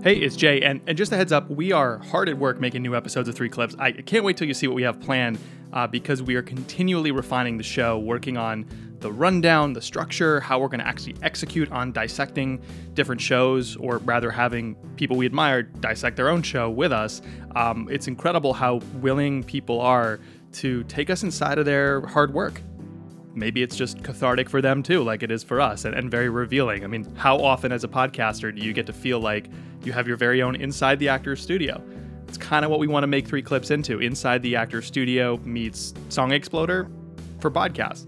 Hey, it's Jay, and, and just a heads up, we are hard at work making new episodes of Three Clips. I can't wait till you see what we have planned uh, because we are continually refining the show, working on the rundown, the structure, how we're going to actually execute on dissecting different shows, or rather having people we admire dissect their own show with us. Um, it's incredible how willing people are to take us inside of their hard work maybe it's just cathartic for them too, like it is for us, and, and, very revealing. I mean, how often as a podcaster do you get to feel like you have your very own inside the actor's studio? It's kind of what we want to make three clips into inside the actor's studio meets Song Exploder for podcasts.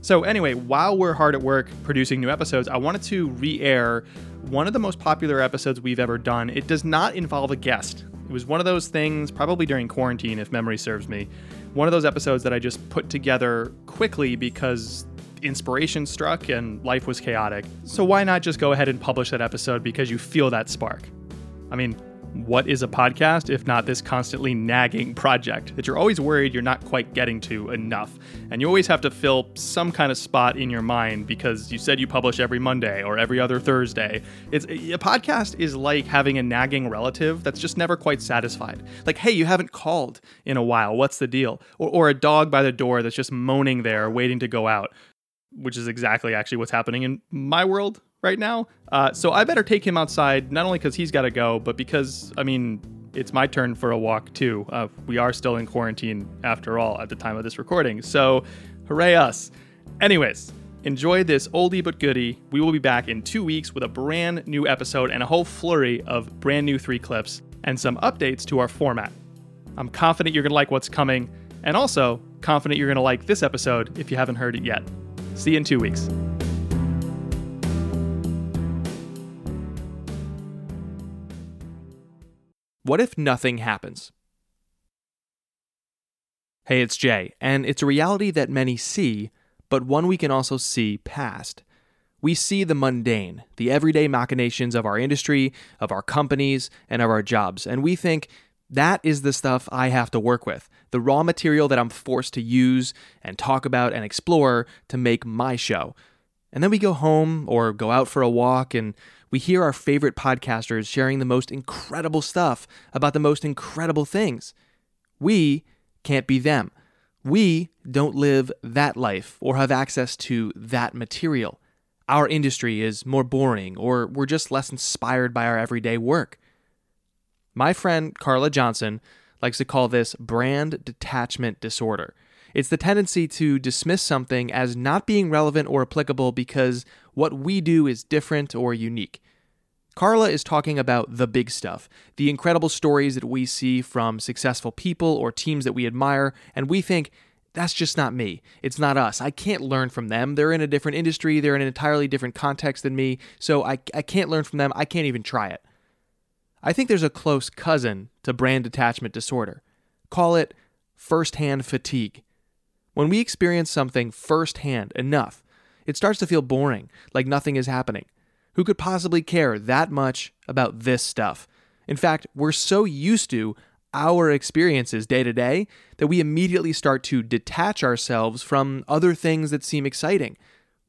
So, anyway, while we're hard at work producing new episodes, I wanted to re air one of the most popular episodes we've ever done. It does not involve a guest. It was one of those things, probably during quarantine, if memory serves me, one of those episodes that I just put together quickly because inspiration struck and life was chaotic. So why not just go ahead and publish that episode because you feel that spark? I mean, what is a podcast if not this constantly nagging project that you're always worried you're not quite getting to enough? And you always have to fill some kind of spot in your mind because you said you publish every Monday or every other Thursday. It's a podcast is like having a nagging relative that's just never quite satisfied. Like, hey, you haven't called in a while. What's the deal? Or, or a dog by the door that's just moaning there, waiting to go out, which is exactly actually what's happening in my world right now. Uh, so I better take him outside, not only because he's got to go, but because, I mean, it's my turn for a walk too. Uh, we are still in quarantine after all at the time of this recording. So hooray us. Anyways, enjoy this oldie but goodie. We will be back in two weeks with a brand new episode and a whole flurry of brand new three clips and some updates to our format. I'm confident you're going to like what's coming, and also confident you're going to like this episode if you haven't heard it yet. See you in two weeks. What if nothing happens? Hey, it's Jay, and it's a reality that many see, but one we can also see past. We see the mundane, the everyday machinations of our industry, of our companies, and of our jobs, and we think that is the stuff I have to work with, the raw material that I'm forced to use and talk about and explore to make my show. And then we go home or go out for a walk and we hear our favorite podcasters sharing the most incredible stuff about the most incredible things. We can't be them. We don't live that life or have access to that material. Our industry is more boring, or we're just less inspired by our everyday work. My friend Carla Johnson likes to call this brand detachment disorder. It's the tendency to dismiss something as not being relevant or applicable because what we do is different or unique. Carla is talking about the big stuff, the incredible stories that we see from successful people or teams that we admire, and we think, that's just not me. It's not us. I can't learn from them. They're in a different industry, they're in an entirely different context than me, so I, I can't learn from them. I can't even try it. I think there's a close cousin to brand detachment disorder. Call it firsthand fatigue. When we experience something firsthand enough, it starts to feel boring, like nothing is happening. Who could possibly care that much about this stuff? In fact, we're so used to our experiences day to day that we immediately start to detach ourselves from other things that seem exciting.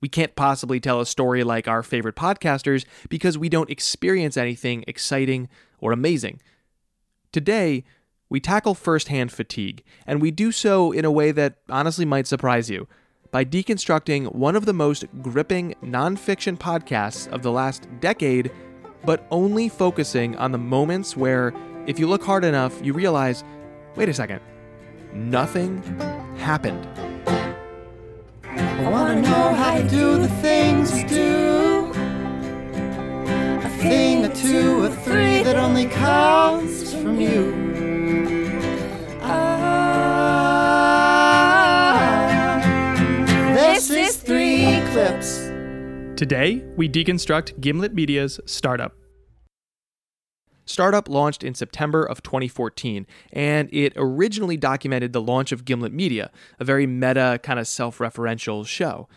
We can't possibly tell a story like our favorite podcasters because we don't experience anything exciting or amazing. Today, we tackle firsthand fatigue, and we do so in a way that honestly might surprise you by deconstructing one of the most gripping nonfiction podcasts of the last decade, but only focusing on the moments where, if you look hard enough, you realize wait a second, nothing happened. I wanna know how to do the things you do. A thing, a two, a three that only comes from you. Ah, Today, we deconstruct Gimlet Media's Startup. Startup launched in September of 2014, and it originally documented the launch of Gimlet Media, a very meta, kind of self referential show.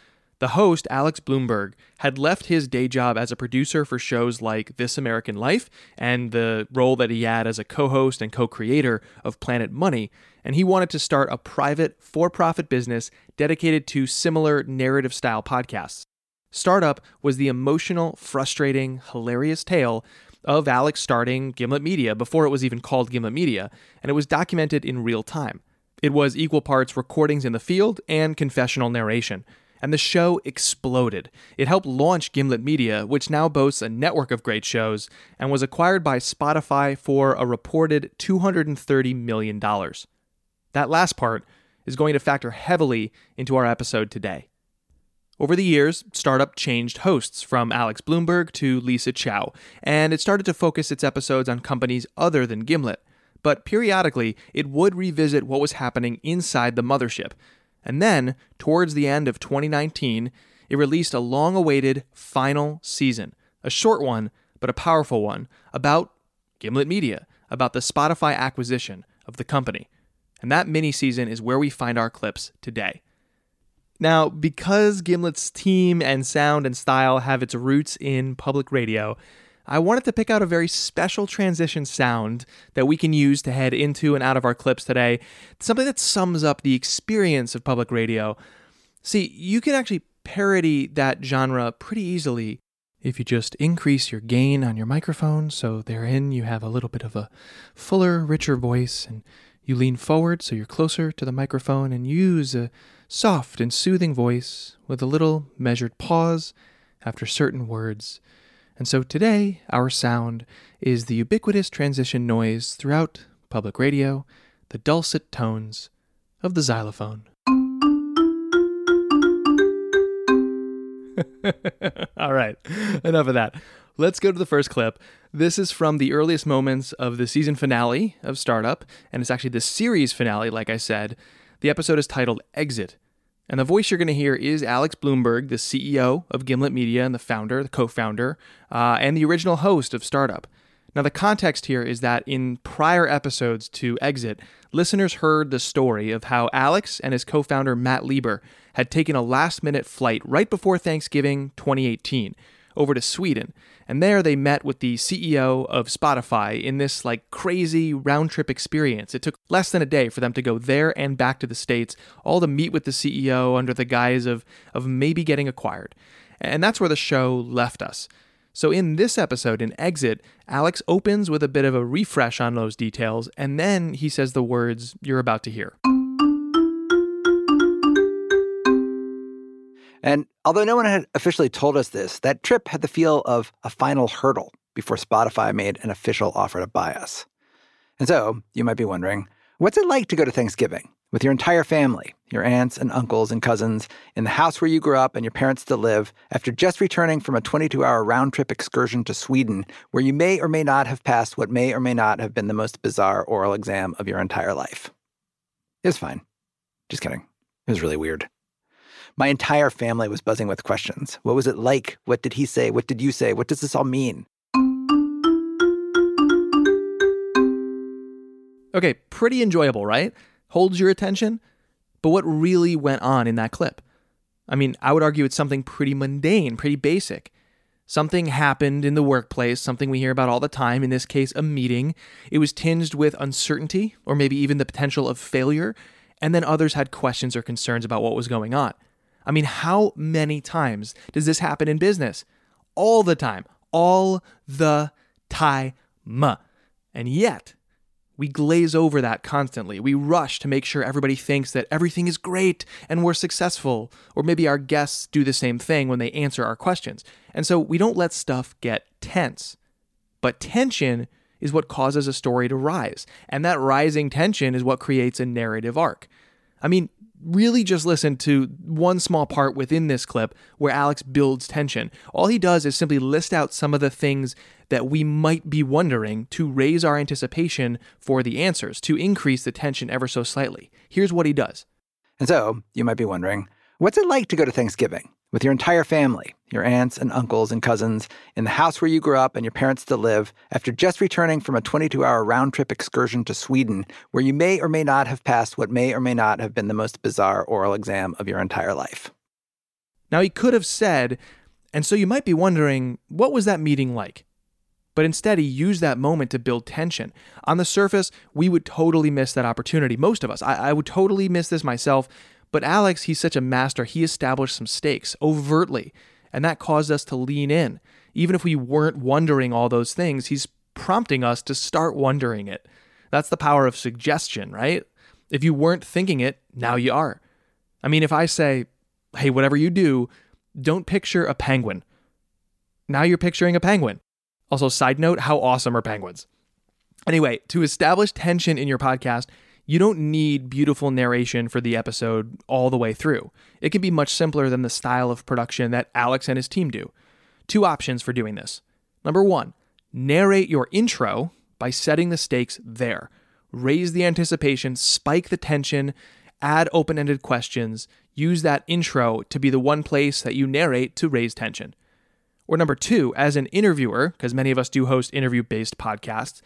The host, Alex Blumberg, had left his day job as a producer for shows like This American Life and the role that he had as a co host and co creator of Planet Money, and he wanted to start a private, for profit business dedicated to similar narrative style podcasts. Startup was the emotional, frustrating, hilarious tale of Alex starting Gimlet Media before it was even called Gimlet Media, and it was documented in real time. It was equal parts recordings in the field and confessional narration. And the show exploded. It helped launch Gimlet Media, which now boasts a network of great shows, and was acquired by Spotify for a reported $230 million. That last part is going to factor heavily into our episode today. Over the years, Startup changed hosts from Alex Blumberg to Lisa Chow, and it started to focus its episodes on companies other than Gimlet. But periodically, it would revisit what was happening inside the mothership. And then, towards the end of 2019, it released a long awaited final season, a short one, but a powerful one, about Gimlet Media, about the Spotify acquisition of the company. And that mini season is where we find our clips today. Now, because Gimlet's team and sound and style have its roots in public radio, I wanted to pick out a very special transition sound that we can use to head into and out of our clips today. Something that sums up the experience of public radio. See, you can actually parody that genre pretty easily if you just increase your gain on your microphone so therein you have a little bit of a fuller, richer voice and you lean forward so you're closer to the microphone and use a soft and soothing voice with a little measured pause after certain words. And so today, our sound is the ubiquitous transition noise throughout public radio, the dulcet tones of the xylophone. All right, enough of that. Let's go to the first clip. This is from the earliest moments of the season finale of Startup, and it's actually the series finale, like I said. The episode is titled Exit. And the voice you're going to hear is Alex Blumberg, the CEO of Gimlet Media and the founder, the co founder, uh, and the original host of Startup. Now, the context here is that in prior episodes to Exit, listeners heard the story of how Alex and his co founder Matt Lieber had taken a last minute flight right before Thanksgiving 2018 over to Sweden. And there they met with the CEO of Spotify in this like crazy round trip experience. It took less than a day for them to go there and back to the States, all to meet with the CEO under the guise of, of maybe getting acquired. And that's where the show left us. So, in this episode, in Exit, Alex opens with a bit of a refresh on those details, and then he says the words you're about to hear. And although no one had officially told us this, that trip had the feel of a final hurdle before Spotify made an official offer to buy us. And so, you might be wondering, what's it like to go to Thanksgiving with your entire family, your aunts and uncles and cousins, in the house where you grew up and your parents still live, after just returning from a 22 hour round trip excursion to Sweden, where you may or may not have passed what may or may not have been the most bizarre oral exam of your entire life? It was fine. Just kidding. It was really weird. My entire family was buzzing with questions. What was it like? What did he say? What did you say? What does this all mean? Okay, pretty enjoyable, right? Holds your attention. But what really went on in that clip? I mean, I would argue it's something pretty mundane, pretty basic. Something happened in the workplace, something we hear about all the time, in this case, a meeting. It was tinged with uncertainty, or maybe even the potential of failure, and then others had questions or concerns about what was going on. I mean, how many times does this happen in business? All the time. All the time. And yet, we glaze over that constantly. We rush to make sure everybody thinks that everything is great and we're successful. Or maybe our guests do the same thing when they answer our questions. And so we don't let stuff get tense. But tension is what causes a story to rise. And that rising tension is what creates a narrative arc. I mean, really just listen to one small part within this clip where Alex builds tension. All he does is simply list out some of the things that we might be wondering to raise our anticipation for the answers, to increase the tension ever so slightly. Here's what he does. And so, you might be wondering what's it like to go to Thanksgiving? with your entire family, your aunts and uncles and cousins, in the house where you grew up and your parents still live, after just returning from a 22 hour round trip excursion to Sweden, where you may or may not have passed what may or may not have been the most bizarre oral exam of your entire life. Now, he could have said, and so you might be wondering, what was that meeting like? But instead, he used that moment to build tension. On the surface, we would totally miss that opportunity. Most of us. I, I would totally miss this myself but Alex, he's such a master. He established some stakes overtly, and that caused us to lean in. Even if we weren't wondering all those things, he's prompting us to start wondering it. That's the power of suggestion, right? If you weren't thinking it, now you are. I mean, if I say, hey, whatever you do, don't picture a penguin. Now you're picturing a penguin. Also, side note, how awesome are penguins? Anyway, to establish tension in your podcast, you don't need beautiful narration for the episode all the way through. It can be much simpler than the style of production that Alex and his team do. Two options for doing this. Number one, narrate your intro by setting the stakes there. Raise the anticipation, spike the tension, add open ended questions, use that intro to be the one place that you narrate to raise tension. Or number two, as an interviewer, because many of us do host interview based podcasts,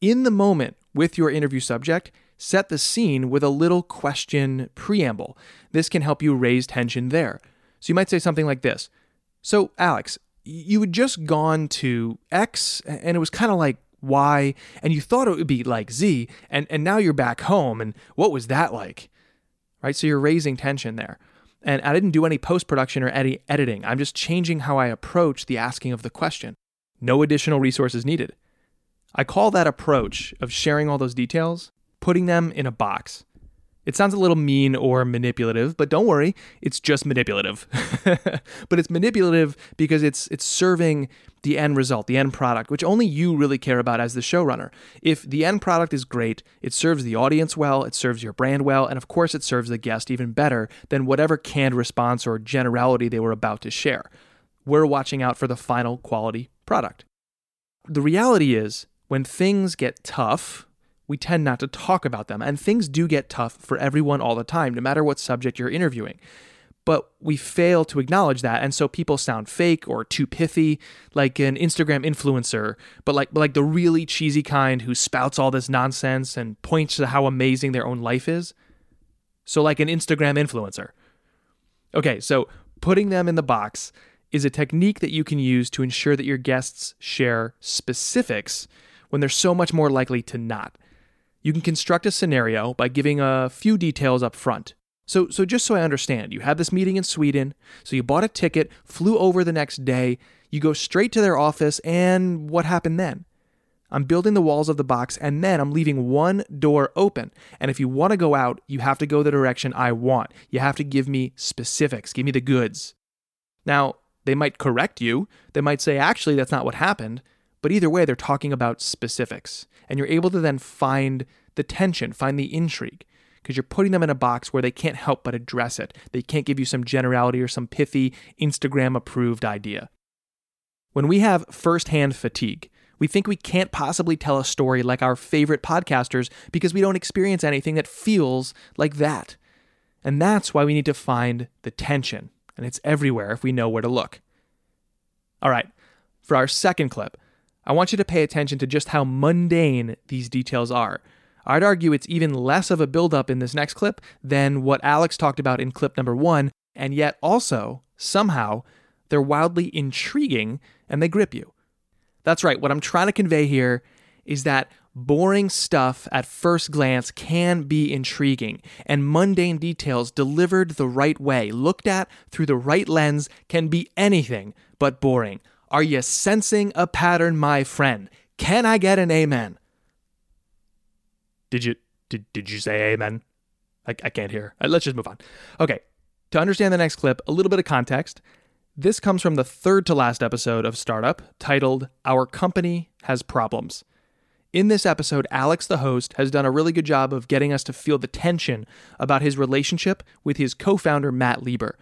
in the moment with your interview subject, set the scene with a little question preamble. This can help you raise tension there. So you might say something like this So, Alex, you had just gone to X and it was kind of like Y, and you thought it would be like Z, and, and now you're back home, and what was that like? Right? So you're raising tension there. And I didn't do any post production or any editing. I'm just changing how I approach the asking of the question. No additional resources needed. I call that approach of sharing all those details putting them in a box. It sounds a little mean or manipulative, but don't worry, it's just manipulative. but it's manipulative because it's it's serving the end result, the end product, which only you really care about as the showrunner. If the end product is great, it serves the audience well, it serves your brand well, and of course it serves the guest even better than whatever canned response or generality they were about to share. We're watching out for the final quality product. The reality is, when things get tough, we tend not to talk about them. And things do get tough for everyone all the time, no matter what subject you're interviewing. But we fail to acknowledge that. And so people sound fake or too pithy, like an Instagram influencer, but like, like the really cheesy kind who spouts all this nonsense and points to how amazing their own life is. So, like an Instagram influencer. Okay, so putting them in the box is a technique that you can use to ensure that your guests share specifics when they're so much more likely to not you can construct a scenario by giving a few details up front. So, so just so I understand, you had this meeting in Sweden, so you bought a ticket, flew over the next day, you go straight to their office, and what happened then? I'm building the walls of the box, and then I'm leaving one door open. And if you want to go out, you have to go the direction I want. You have to give me specifics, give me the goods. Now, they might correct you. They might say, actually, that's not what happened. But either way, they're talking about specifics. And you're able to then find the tension, find the intrigue, because you're putting them in a box where they can't help but address it. They can't give you some generality or some pithy, Instagram approved idea. When we have firsthand fatigue, we think we can't possibly tell a story like our favorite podcasters because we don't experience anything that feels like that. And that's why we need to find the tension. And it's everywhere if we know where to look. All right, for our second clip, I want you to pay attention to just how mundane these details are. I'd argue it's even less of a buildup in this next clip than what Alex talked about in clip number one, and yet also, somehow, they're wildly intriguing and they grip you. That's right, what I'm trying to convey here is that boring stuff at first glance can be intriguing, and mundane details delivered the right way, looked at through the right lens, can be anything but boring. Are you sensing a pattern, my friend? Can I get an amen? Did you did, did you say amen? I, I can't hear. Uh, let's just move on. Okay. To understand the next clip, a little bit of context. This comes from the third to last episode of Startup titled Our Company Has Problems. In this episode, Alex, the host, has done a really good job of getting us to feel the tension about his relationship with his co founder, Matt Lieber,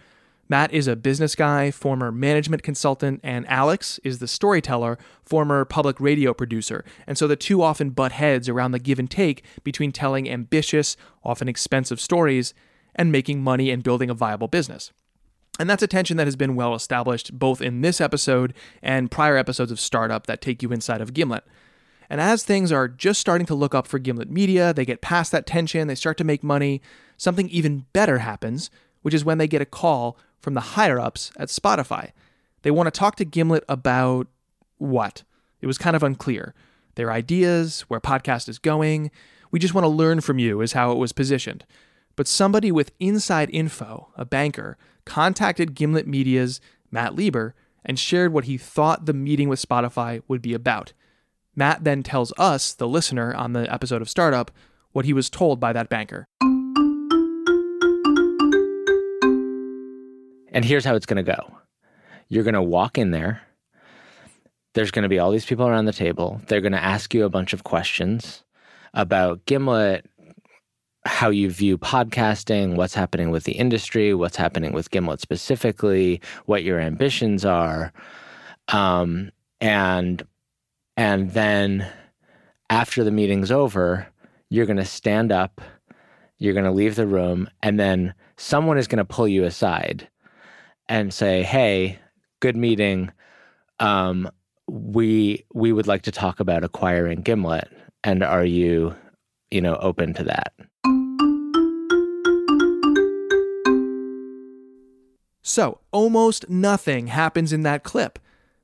Matt is a business guy, former management consultant, and Alex is the storyteller, former public radio producer. And so the two often butt heads around the give and take between telling ambitious, often expensive stories and making money and building a viable business. And that's a tension that has been well established both in this episode and prior episodes of Startup that take you inside of Gimlet. And as things are just starting to look up for Gimlet Media, they get past that tension, they start to make money, something even better happens, which is when they get a call from the higher ups at Spotify. They want to talk to Gimlet about what? It was kind of unclear. Their ideas, where podcast is going. We just want to learn from you, is how it was positioned. But somebody with inside info, a banker, contacted Gimlet Media's Matt Lieber and shared what he thought the meeting with Spotify would be about. Matt then tells us, the listener, on the episode of Startup, what he was told by that banker. And here's how it's going to go you're going to walk in there. There's going to be all these people around the table. They're going to ask you a bunch of questions about Gimlet, how you view podcasting, what's happening with the industry, what's happening with Gimlet specifically, what your ambitions are. Um, and and then after the meeting's over, you're going to stand up, you're going to leave the room, and then someone is going to pull you aside and say, "Hey, good meeting. Um, we we would like to talk about acquiring Gimlet, and are you, you know, open to that?" So, almost nothing happens in that clip.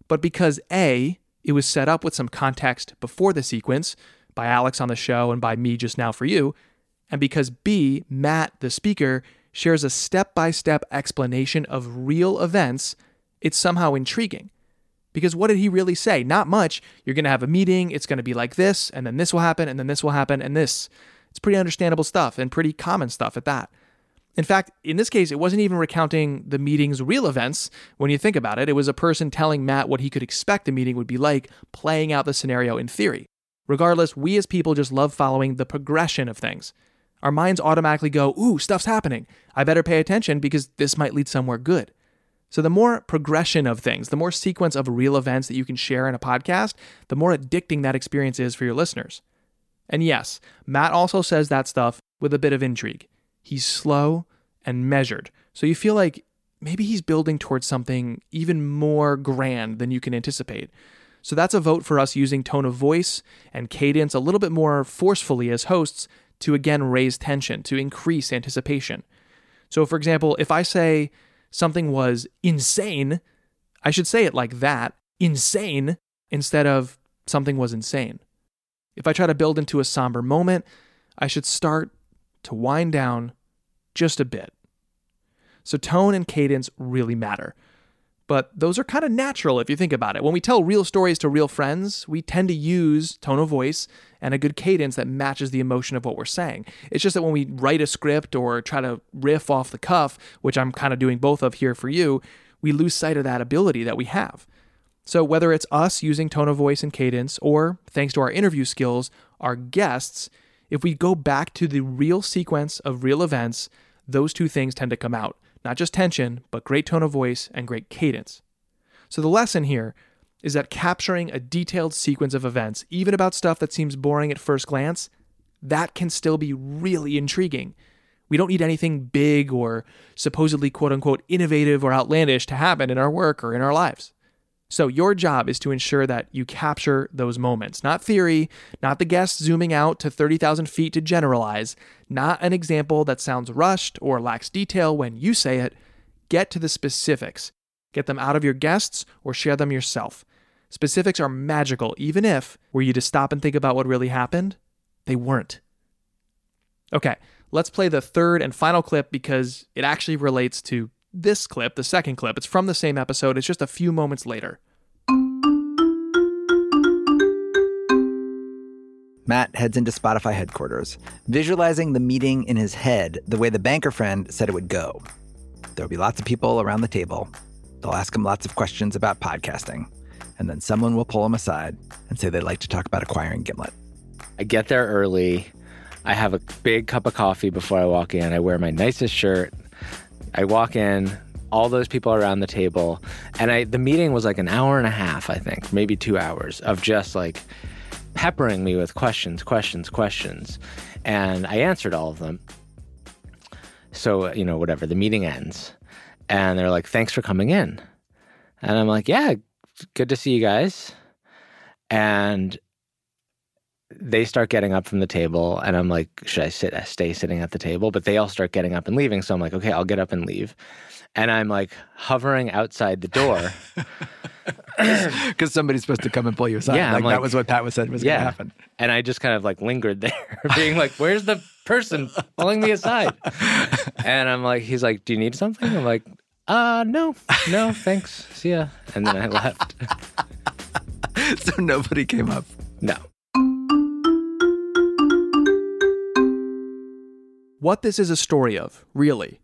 But because A, it was set up with some context before the sequence by Alex on the show and by me just now for you, and because B, Matt, the speaker, shares a step by step explanation of real events, it's somehow intriguing. Because what did he really say? Not much. You're going to have a meeting, it's going to be like this, and then this will happen, and then this will happen, and this. It's pretty understandable stuff and pretty common stuff at that. In fact, in this case, it wasn't even recounting the meeting's real events. When you think about it, it was a person telling Matt what he could expect the meeting would be like, playing out the scenario in theory. Regardless, we as people just love following the progression of things. Our minds automatically go, ooh, stuff's happening. I better pay attention because this might lead somewhere good. So, the more progression of things, the more sequence of real events that you can share in a podcast, the more addicting that experience is for your listeners. And yes, Matt also says that stuff with a bit of intrigue. He's slow and measured. So you feel like maybe he's building towards something even more grand than you can anticipate. So that's a vote for us using tone of voice and cadence a little bit more forcefully as hosts to again raise tension, to increase anticipation. So, for example, if I say something was insane, I should say it like that insane instead of something was insane. If I try to build into a somber moment, I should start to wind down just a bit. So tone and cadence really matter. But those are kind of natural if you think about it. When we tell real stories to real friends, we tend to use tone of voice and a good cadence that matches the emotion of what we're saying. It's just that when we write a script or try to riff off the cuff, which I'm kind of doing both of here for you, we lose sight of that ability that we have. So whether it's us using tone of voice and cadence, or thanks to our interview skills, our guests, if we go back to the real sequence of real events, those two things tend to come out. Not just tension, but great tone of voice and great cadence. So the lesson here is that capturing a detailed sequence of events, even about stuff that seems boring at first glance, that can still be really intriguing. We don't need anything big or supposedly quote unquote innovative or outlandish to happen in our work or in our lives. So, your job is to ensure that you capture those moments. Not theory, not the guest zooming out to 30,000 feet to generalize, not an example that sounds rushed or lacks detail when you say it. Get to the specifics. Get them out of your guests or share them yourself. Specifics are magical, even if, were you to stop and think about what really happened, they weren't. Okay, let's play the third and final clip because it actually relates to this clip, the second clip, it's from the same episode, it's just a few moments later. Matt heads into Spotify headquarters, visualizing the meeting in his head the way the banker friend said it would go. There'll be lots of people around the table. They'll ask him lots of questions about podcasting, and then someone will pull him aside and say they'd like to talk about acquiring Gimlet. I get there early. I have a big cup of coffee before I walk in. I wear my nicest shirt. I walk in, all those people around the table, and I the meeting was like an hour and a half, I think, maybe 2 hours of just like peppering me with questions, questions, questions. And I answered all of them. So, you know, whatever, the meeting ends. And they're like, "Thanks for coming in." And I'm like, "Yeah, good to see you guys." And they start getting up from the table and i'm like should i sit stay sitting at the table but they all start getting up and leaving so i'm like okay i'll get up and leave and i'm like hovering outside the door because somebody's supposed to come and pull you aside Yeah, like, like- that was what pat was said was going to happen and i just kind of like lingered there being like where's the person pulling me aside and i'm like he's like do you need something i'm like Uh, no, no, thanks. See ya. And then I left. so nobody came up. No. What this is a story of, really,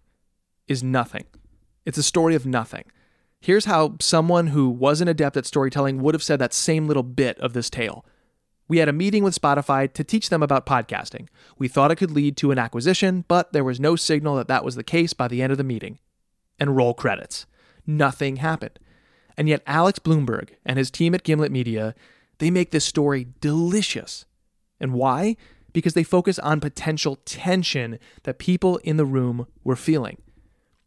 is nothing. It's a story of nothing. Here's how someone who wasn't adept at storytelling would have said that same little bit of this tale. We had a meeting with Spotify to teach them about podcasting. We thought it could lead to an acquisition, but there was no signal that that was the case by the end of the meeting. And roll credits. Nothing happened. And yet Alex Blumberg and his team at Gimlet Media, they make this story delicious. And why? Because they focus on potential tension that people in the room were feeling.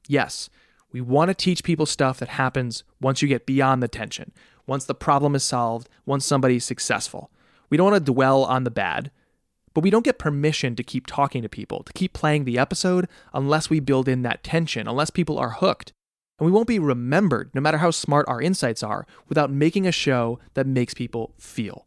Yes, we want to teach people stuff that happens once you get beyond the tension, once the problem is solved, once somebody's successful. We don't want to dwell on the bad, but we don't get permission to keep talking to people, to keep playing the episode, unless we build in that tension, unless people are hooked. And we won't be remembered, no matter how smart our insights are, without making a show that makes people feel.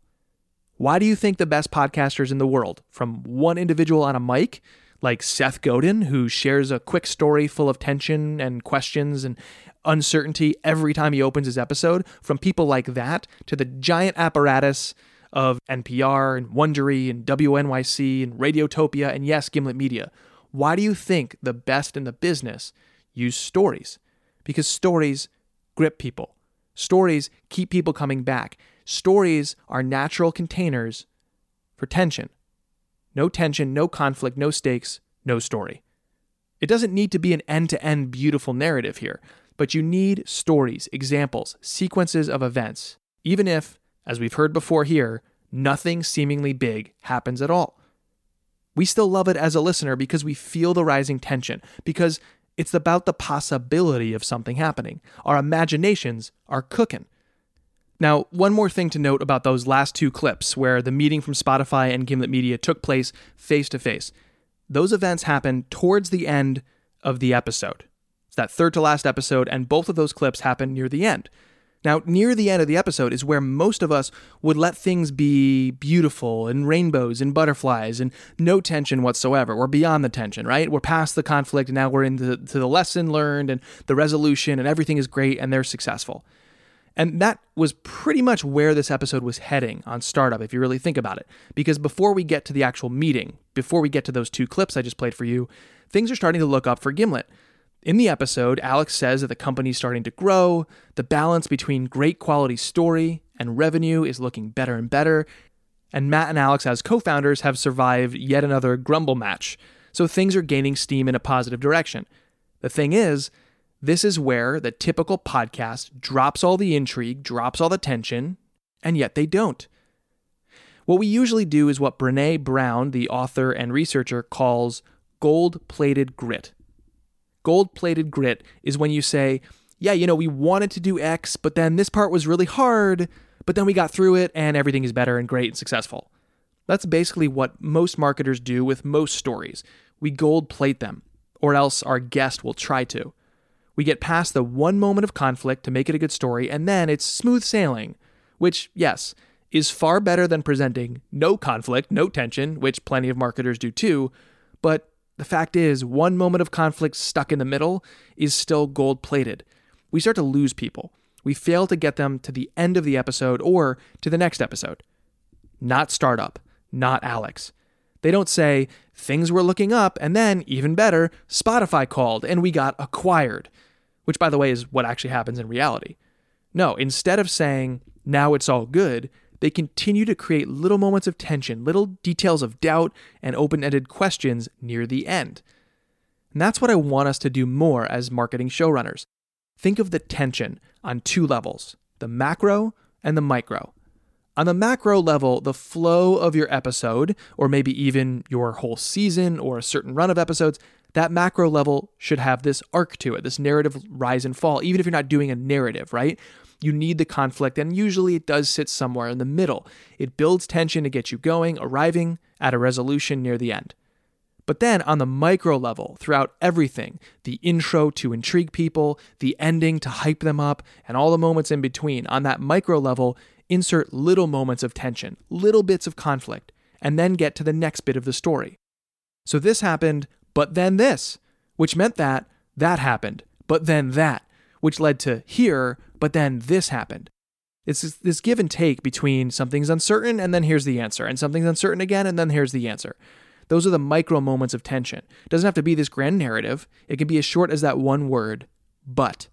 Why do you think the best podcasters in the world, from one individual on a mic, like Seth Godin, who shares a quick story full of tension and questions and uncertainty every time he opens his episode, from people like that to the giant apparatus of NPR and Wondery and WNYC and Radiotopia and yes, Gimlet Media. Why do you think the best in the business use stories? Because stories grip people. Stories keep people coming back. Stories are natural containers for tension. No tension, no conflict, no stakes, no story. It doesn't need to be an end to end beautiful narrative here, but you need stories, examples, sequences of events, even if as we've heard before here, nothing seemingly big happens at all. We still love it as a listener because we feel the rising tension, because it's about the possibility of something happening. Our imaginations are cooking. Now, one more thing to note about those last two clips where the meeting from Spotify and Gimlet Media took place face to face. Those events happen towards the end of the episode. It's that third to last episode, and both of those clips happen near the end. Now, near the end of the episode is where most of us would let things be beautiful and rainbows and butterflies and no tension whatsoever. We're beyond the tension, right? We're past the conflict and now we're into to the lesson learned and the resolution and everything is great and they're successful. And that was pretty much where this episode was heading on startup, if you really think about it. Because before we get to the actual meeting, before we get to those two clips I just played for you, things are starting to look up for Gimlet. In the episode, Alex says that the company's starting to grow, the balance between great quality story and revenue is looking better and better, and Matt and Alex, as co founders, have survived yet another grumble match, so things are gaining steam in a positive direction. The thing is, this is where the typical podcast drops all the intrigue, drops all the tension, and yet they don't. What we usually do is what Brene Brown, the author and researcher, calls gold plated grit. Gold plated grit is when you say, yeah, you know, we wanted to do X, but then this part was really hard, but then we got through it and everything is better and great and successful. That's basically what most marketers do with most stories. We gold plate them, or else our guest will try to. We get past the one moment of conflict to make it a good story, and then it's smooth sailing, which, yes, is far better than presenting no conflict, no tension, which plenty of marketers do too, but the fact is, one moment of conflict stuck in the middle is still gold plated. We start to lose people. We fail to get them to the end of the episode or to the next episode. Not startup, not Alex. They don't say, things were looking up, and then, even better, Spotify called and we got acquired, which, by the way, is what actually happens in reality. No, instead of saying, now it's all good, they continue to create little moments of tension, little details of doubt, and open ended questions near the end. And that's what I want us to do more as marketing showrunners. Think of the tension on two levels the macro and the micro. On the macro level, the flow of your episode, or maybe even your whole season or a certain run of episodes, that macro level should have this arc to it, this narrative rise and fall, even if you're not doing a narrative, right? You need the conflict, and usually it does sit somewhere in the middle. It builds tension to get you going, arriving at a resolution near the end. But then on the micro level, throughout everything, the intro to intrigue people, the ending to hype them up, and all the moments in between, on that micro level, insert little moments of tension, little bits of conflict, and then get to the next bit of the story. So this happened, but then this, which meant that that happened, but then that, which led to here, but then this happened. It's this, give and take between something's uncertain and then here's the answer, and something's uncertain again and then here's the answer. Those are the micro moments of tension. It doesn't have to be this grand narrative. It can be as short as that one word, but.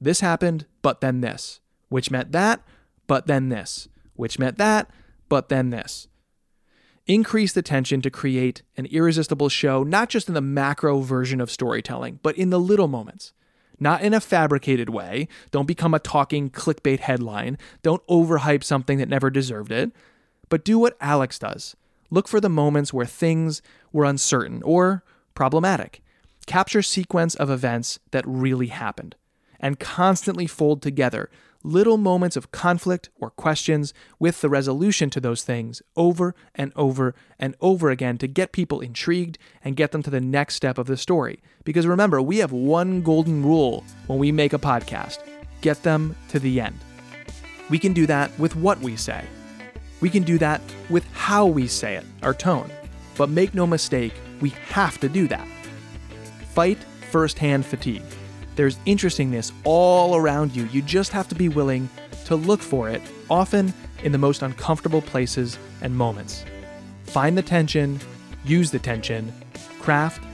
This happened, but then this, which meant that, but then this, which meant that, but then this. Increase the tension to create an irresistible show, not just in the macro version of storytelling, but in the little moments. Not in a fabricated way. Don't become a talking clickbait headline. Don't overhype something that never deserved it. But do what Alex does. Look for the moments where things were uncertain or problematic. Capture sequence of events that really happened and constantly fold together little moments of conflict or questions with the resolution to those things over and over and over again to get people intrigued and get them to the next step of the story. Because remember, we have one golden rule when we make a podcast get them to the end. We can do that with what we say. We can do that with how we say it, our tone. But make no mistake, we have to do that. Fight firsthand fatigue. There's interestingness all around you. You just have to be willing to look for it, often in the most uncomfortable places and moments. Find the tension, use the tension, craft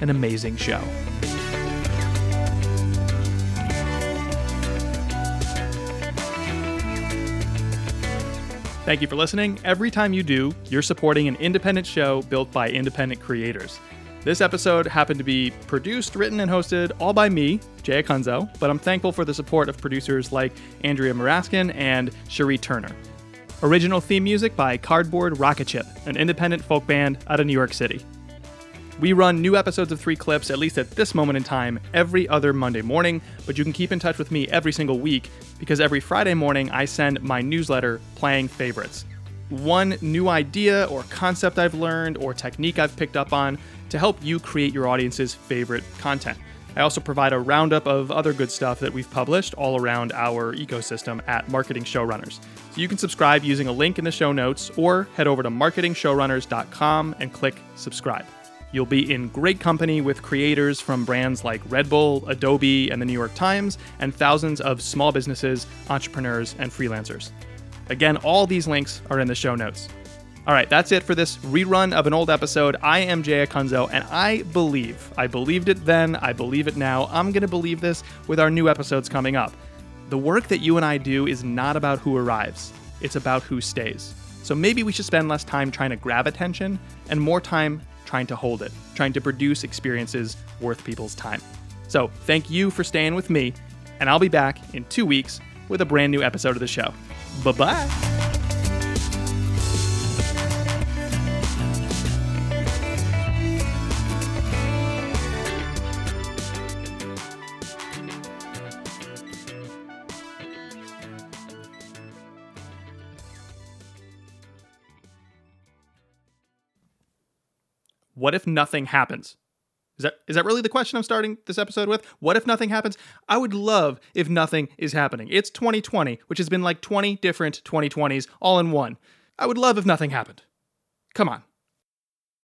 an amazing show. Thank you for listening. Every time you do, you're supporting an independent show built by independent creators. This episode happened to be produced, written, and hosted all by me, Jay Acunzo, but I'm thankful for the support of producers like Andrea Maraskin and Cherie Turner. Original theme music by Cardboard Rocket Ship, an independent folk band out of New York City. We run new episodes of Three Clips, at least at this moment in time, every other Monday morning, but you can keep in touch with me every single week because every Friday morning I send my newsletter, Playing Favorites. One new idea or concept I've learned or technique I've picked up on to help you create your audience's favorite content. I also provide a roundup of other good stuff that we've published all around our ecosystem at Marketing Showrunners. So you can subscribe using a link in the show notes or head over to marketingshowrunners.com and click subscribe. You'll be in great company with creators from brands like Red Bull, Adobe, and the New York Times, and thousands of small businesses, entrepreneurs, and freelancers. Again, all these links are in the show notes. All right, that's it for this rerun of an old episode. I am Jay Acunzo, and I believe, I believed it then, I believe it now, I'm going to believe this with our new episodes coming up. The work that you and I do is not about who arrives, it's about who stays. So maybe we should spend less time trying to grab attention and more time trying to hold it, trying to produce experiences worth people's time. So, thank you for staying with me, and I'll be back in two weeks with a brand new episode of the show. Bye bye. What if nothing happens? Is that is that really the question I'm starting this episode with? What if nothing happens? I would love if nothing is happening. It's 2020, which has been like 20 different 2020s all in one. I would love if nothing happened. Come on.